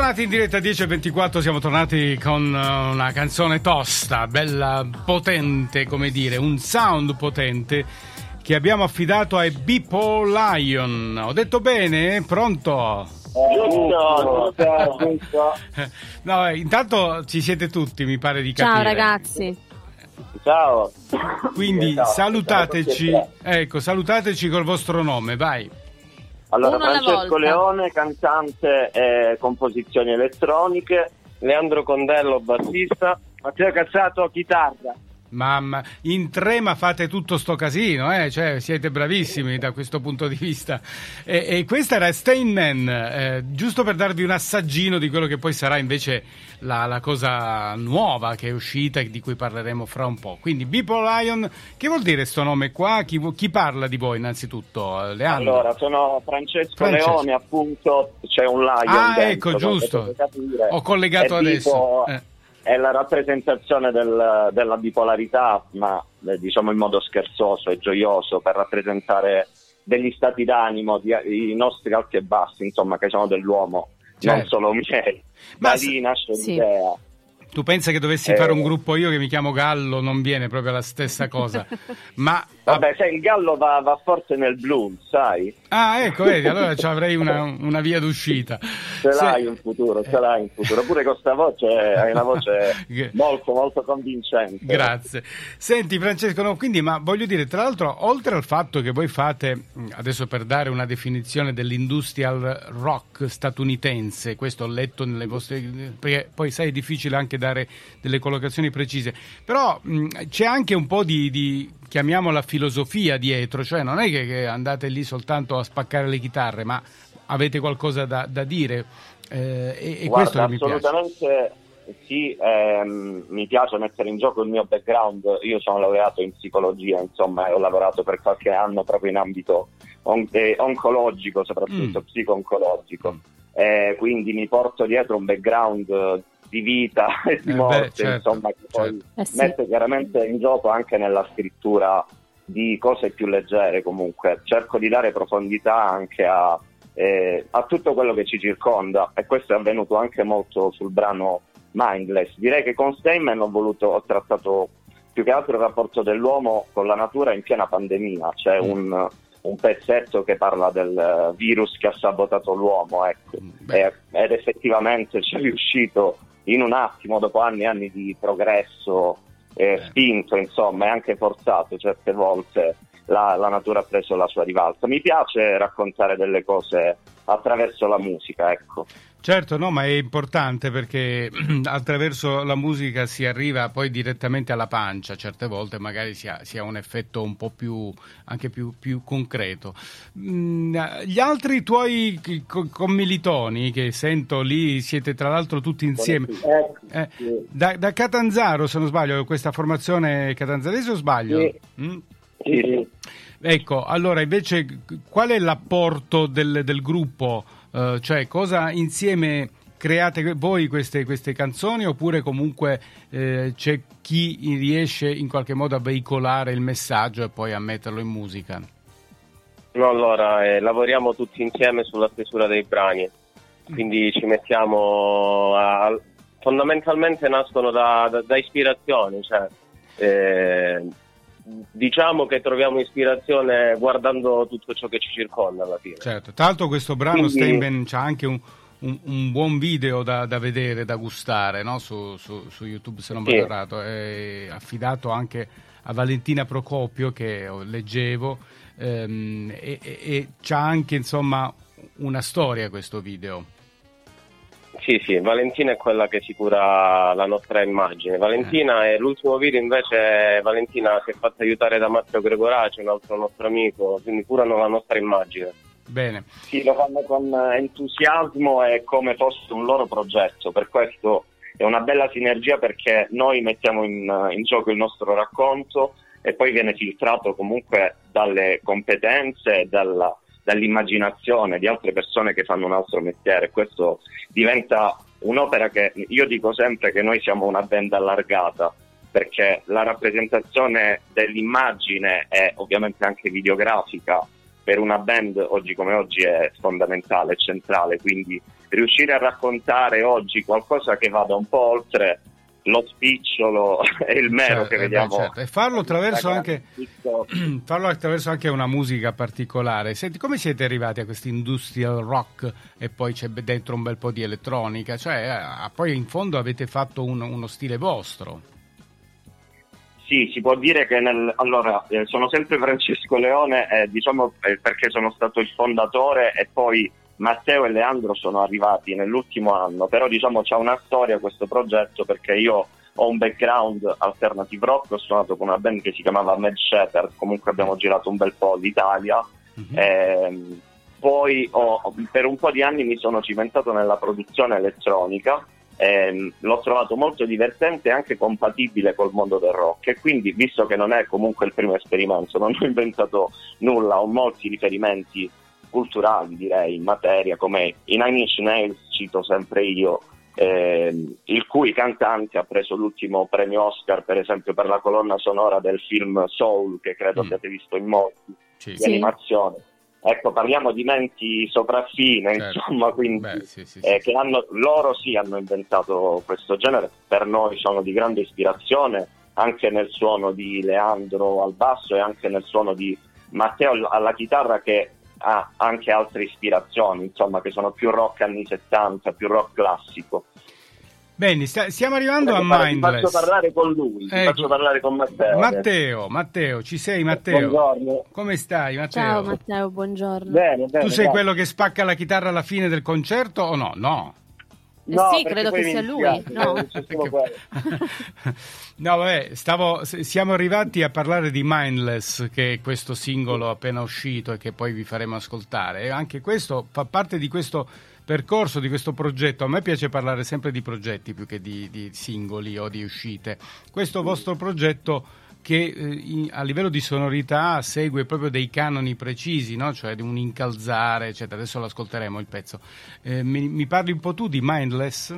Bentornati in diretta 10.24, siamo tornati con eh, una canzone tosta, bella potente, come dire, un sound potente che abbiamo affidato ai Bipo Lion. Ho detto bene? Pronto? Giusto, giusto, giusto. No, eh, intanto ci siete tutti, mi pare di capire. Ciao ragazzi. Ciao. Quindi Ciao. salutateci, ecco, salutateci col vostro nome, vai. Allora, Uno Francesco. Leone, cantante e composizioni elettroniche, Leandro Condello, bassista, Matteo Cazzato, chitarra. Mamma, in tre ma fate tutto sto casino, eh? cioè, siete bravissimi da questo punto di vista. E, e questa era Steinman, eh, giusto per darvi un assaggino di quello che poi sarà invece la, la cosa nuova che è uscita e di cui parleremo fra un po'. Quindi Bipo Lion, che vuol dire sto nome qua? Chi, chi parla di voi innanzitutto? Leandro? Allora, sono Francesco, Francesco. Leone, appunto, c'è un lion Ah, dentro, ecco, giusto. Ho collegato E adesso. Bipo Eh. È la rappresentazione del- della bipolarità, ma eh, diciamo in modo scherzoso e gioioso per rappresentare degli stati d'animo, di- i nostri alti e bassi, insomma, che sono dell'uomo, non Certo. solo miei. Ma da lì nasce Sì. l'idea. Tu pensa che dovessi Eh. fare un gruppo io che mi chiamo Gallo, non viene proprio la stessa cosa. Ma Vabbè, sai, il gallo va, va forte nel blues, sai? Ah, ecco, vedi, allora ci avrei una, una via d'uscita. Ce Se- l'hai in futuro, ce l'hai in futuro. Pure con questa voce hai una voce molto, molto convincente. Grazie. Senti Francesco, no, quindi, ma voglio dire, tra l'altro, oltre al fatto che voi fate, adesso per dare una definizione dell'industrial rock statunitense, questo ho letto nelle vostre, perché poi sai è difficile anche dare delle collocazioni precise, però mh, c'è anche un po' di, di, chiamiamola filosofia dietro, cioè non è che, che andate lì soltanto a spaccare le chitarre, ma avete qualcosa da, da dire. eh, e, e questo Guarda, che mi piace. assolutamente sì, ehm, mi piace mettere in gioco il mio background. Io sono laureato in psicologia, insomma, e ho lavorato per qualche anno proprio in ambito on- eh, oncologico, soprattutto Mm. psico-oncologico. Eh, quindi mi porto dietro un background eh, di vita e di Eh beh, morte, certo, insomma, che poi certo. Eh mette chiaramente in gioco anche nella scrittura di cose più leggere comunque. Cerco di dare profondità anche a, eh, a tutto quello che ci circonda e questo è avvenuto anche molto sul brano Mindless. Direi che con Steinman ho voluto, ho trattato più che altro il rapporto dell'uomo con la natura in piena pandemia, c'è Mm. un, un pezzetto che parla del eh, virus che ha sabotato l'uomo, ecco. Beh. E- ed effettivamente ci è riuscito in un attimo, dopo anni e anni di progresso eh, spinto, insomma, e anche forzato certe volte, la, la natura ha preso la sua rivalsa. Mi piace raccontare delle cose attraverso la musica, ecco. Certo, no, ma è importante perché attraverso la musica si arriva poi direttamente alla pancia, certe volte magari si ha, si ha un effetto un po' più, anche più, più concreto. Mm, gli altri tuoi co- commilitoni che sento lì, siete tra l'altro tutti insieme. Eh, sì. da, da Catanzaro, se non sbaglio, questa formazione catanzarese o sbaglio? Sì. Mm? Sì, sì. Ecco, allora invece qual è l'apporto del, del gruppo? Eh, cioè cosa insieme create voi queste, queste canzoni oppure comunque eh, c'è chi riesce in qualche modo a veicolare il messaggio e poi a metterlo in musica? No, allora, eh, lavoriamo tutti insieme sulla stesura dei brani, quindi ci mettiamo a... fondamentalmente nascono da, da- da ispirazioni, cioè, eh, diciamo che troviamo ispirazione guardando tutto ciò che ci circonda alla fine. Certo, tra l'altro questo brano Quindi- Steinben c'ha anche un, un- un buon video da, da vedere, da gustare no? su, su- su YouTube se non Sì. vado errato, è affidato anche a Valentina Procopio che leggevo ehm, e, e, e c'ha anche insomma una storia questo video. Sì, sì, Valentina è quella che si cura la nostra immagine. Valentina è l'ultimo video invece Valentina si è fatta aiutare da Matteo Gregoraci, un altro nostro amico, quindi curano la nostra immagine. Bene, Sì, lo fanno con entusiasmo e come fosse un loro progetto, per questo è una bella sinergia perché noi mettiamo in, in gioco il nostro racconto e poi viene filtrato comunque dalle competenze e dalla- dall'immaginazione di altre persone che fanno un altro mestiere. Questo diventa un'opera che io dico sempre che noi siamo una band allargata perché la rappresentazione dell'immagine e ovviamente anche videografica per una band oggi come oggi è fondamentale, è centrale, quindi riuscire a raccontare oggi qualcosa che vada un po' oltre lo spicciolo e il mero certo, che eh beh, vediamo. certo. E farlo attraverso anche, farlo attraverso anche una musica particolare. Senti, come siete arrivati a questo industrial rock e poi c'è dentro un bel po' di elettronica? Cioè, eh, poi in fondo avete fatto un- uno stile vostro. Sì, si può dire che nel, allora, eh, sono sempre Francesco Leone, eh, diciamo eh, perché sono stato il fondatore e poi Matteo e Leandro sono arrivati nell'ultimo anno, però diciamo c'è una storia questo progetto perché io ho un background alternative rock, ho suonato con una band che si chiamava Mad Shepherd, comunque abbiamo girato un bel po' l'Italia, Mhm. Ehm, poi ho- per un po' di anni mi sono cimentato nella produzione elettronica, ehm, l'ho trovato molto divertente e anche compatibile col mondo del rock e quindi visto che non è comunque il primo esperimento, non ho inventato nulla, ho molti riferimenti culturali direi in materia come i Nine Inch Nails cito sempre io ehm, il cui cantante ha preso l'ultimo premio Oscar per esempio per la colonna sonora del film Soul che credo Mm. abbiate visto in molti Sì. di Sì. animazione. Ecco, parliamo di menti sopraffine, Certo. insomma, quindi Beh, sì, sì, eh, sì. che hanno, loro sì hanno inventato questo genere, per noi sono di grande ispirazione anche nel suono di Leandro al basso e anche nel suono di Matteo all- alla chitarra che ha anche altre ispirazioni, insomma, che sono più rock anni 70, più rock classico. Bene, sta- stiamo arrivando a Ecco, guarda, ti Mindless. faccio parlare con lui, ti Ecco. faccio parlare con Matteo. Matteo, Matteo, ci sei Matteo? Buongiorno. Come stai Matteo? Ciao Matteo, buongiorno. Bene, bene. Tu sei grazie. quello che spacca la chitarra alla fine del concerto o no? No. No, sì, credo che sia lui. No. no, vabbè, stavo, siamo arrivati a parlare di Mindless, che è questo singolo appena uscito e che poi vi faremo ascoltare. E anche questo fa parte di questo percorso, di questo progetto. A me piace parlare sempre di progetti più che di, di singoli o di uscite. Questo vostro progetto che eh, a livello di sonorità segue proprio dei canoni precisi, no? cioè di un incalzare, eccetera. Adesso lo ascolteremo il pezzo. Eh, mi, mi parli un po' tu di Mindless?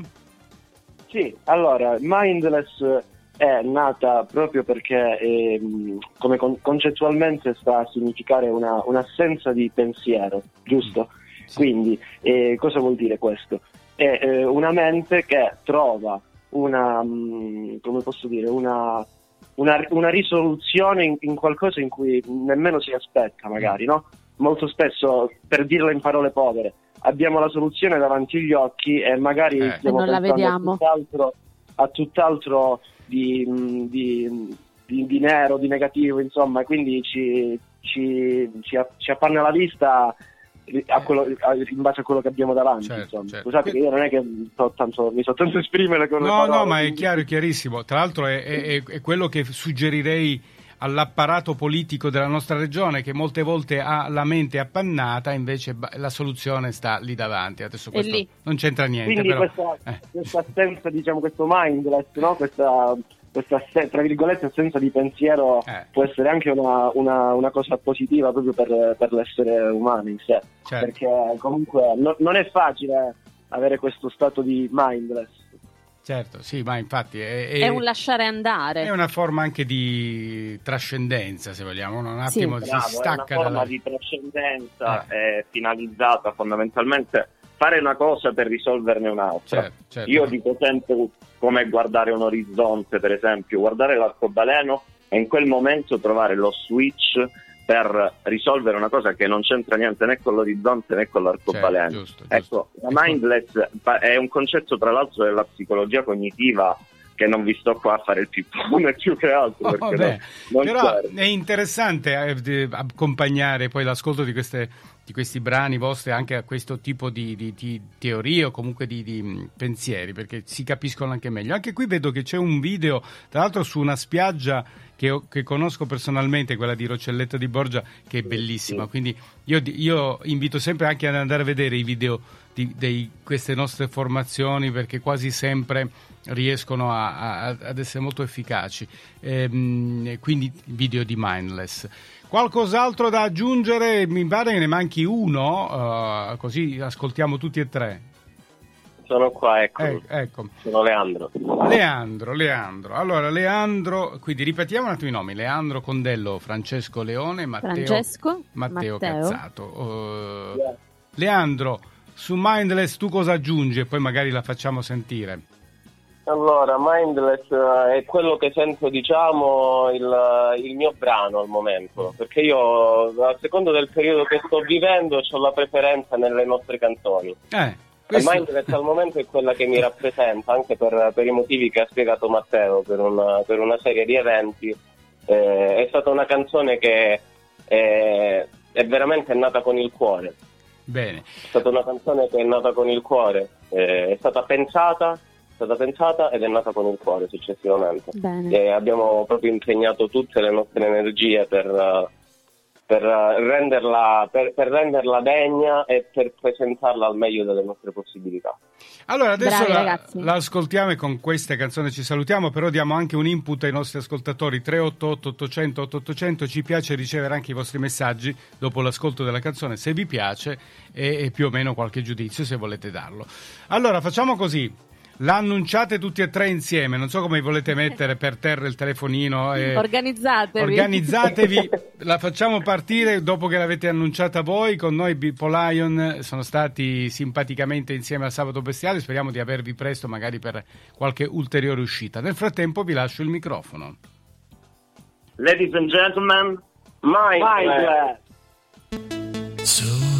Sì, allora, Mindless è nata proprio perché ehm, come con- concettualmente sta a significare una- un'assenza di pensiero, giusto? Sì. Quindi eh, cosa vuol dire questo? È eh, una mente che trova una, mm, come posso dire, una, una- una risoluzione in, in qualcosa in cui nemmeno si aspetta magari, no? Molto spesso, per dirla in parole povere, abbiamo la soluzione davanti agli occhi e magari Eh. stiamo non la pensando vediamo. A, tutt'altro, a tutt'altro di, di- di- di nero, di negativo, insomma, quindi ci, ci, ci, ci appanna la vista quello- a- in base a quello che abbiamo davanti. Certo, insomma. certo. Scusate che io non è che so tanto, mi so tanto esprimere con le No, parole. no, ma è chiaro, è chiarissimo. Tra l'altro è, è- è- è quello che suggerirei all'apparato politico della nostra regione che molte volte ha la mente appannata, invece la soluzione sta lì davanti. Adesso questo lì. non c'entra niente, Quindi però. questa, eh. questa assenza, diciamo, questo mindless, no? questa, questa tra virgolette assenza di pensiero Eh. può essere anche una, una- una cosa positiva proprio per, per l'essere umano in sé, Certo. perché comunque no- non è facile avere questo stato di mindless. Certo, sì, ma infatti è, è- È un lasciare andare. è una forma anche di trascendenza, se vogliamo, un Sì. attimo si Bravo, è una stacca forma dalla... di trascendenza Eh. è finalizzata fondamentalmente fare una cosa per risolverne un'altra. Certo, certo. Io dico sempre come guardare un orizzonte, per esempio, guardare l'arcobaleno e in quel momento trovare lo switch per risolvere una cosa che non c'entra niente né con l'orizzonte né con l'arcobaleno. Certo, giusto, giusto. Ecco, la mindless è un concetto tra l'altro della psicologia cognitiva che non vi sto qua a fare il pippone più che altro Oh, no- Però serve. è interessante eh, accompagnare poi l'ascolto di, queste- di questi brani vostri anche a questo tipo di, di- di teorie o comunque di, pensieri, perché si capiscono anche meglio. Anche qui vedo che c'è un video, tra l'altro su una spiaggia che, che conosco personalmente, quella di Roccelletto di Borgia, che è bellissima. Quindi io, io invito sempre anche ad andare a vedere i video di dei- queste nostre formazioni perché quasi sempre riescono a- a- ad essere molto efficaci. Ehm, quindi video di Mindless. Qualcos'altro da aggiungere? Mi pare che ne manchi uno, eh, così ascoltiamo tutti e tre. Sono qua, ecco. Eh, ecco. Sono Leandro. Leandro, Leandro. Allora, Leandro, quindi ripetiamo un attimo i nomi. Leandro Condello, Francesco Leone, Matteo, Francesco, Matteo, Matteo. Cazzato. Eh, Leandro, su Mindless tu cosa aggiungi e poi magari la facciamo sentire. Allora, Mindless eh, è quello che sento, diciamo, il, il mio brano al momento, perché io, a seconda del periodo che sto vivendo, ho la preferenza nelle nostre canzoni. Eh, E questo- Mindless al momento è quella che mi rappresenta, anche per, per i motivi che ha spiegato Matteo, per una, per una serie di eventi. Eh, è stata una canzone che è, è veramente nata con il cuore. Bene. È stata una canzone che è nata con il cuore, eh, è stata pensata, è stata pensata ed è nata con il cuore successivamente. Bene. E abbiamo proprio impegnato tutte le nostre energie per, eh, per, eh, renderla, per, per renderla degna e per presentarla al meglio delle nostre possibilità. Allora adesso Bravi, la, ascoltiamo e con queste canzoni ci salutiamo, però diamo anche un input ai nostri ascoltatori 388 800 8800, ci piace ricevere anche i vostri messaggi dopo l'ascolto della canzone se vi piace e, e più o meno qualche giudizio se volete darlo. Allora facciamo così. La annunciate tutti e tre insieme, non so come volete mettere per terra il telefonino. e- Organizzatevi. Organizzatevi, la facciamo partire dopo che l'avete annunciata voi. Con noi Bippo Lion sono stati simpaticamente insieme al Sabato Bestiale. Speriamo di avervi presto, magari per qualche ulteriore uscita. Nel frattempo, vi lascio il microfono. Ladies and gentlemen, Mindless! Mindless.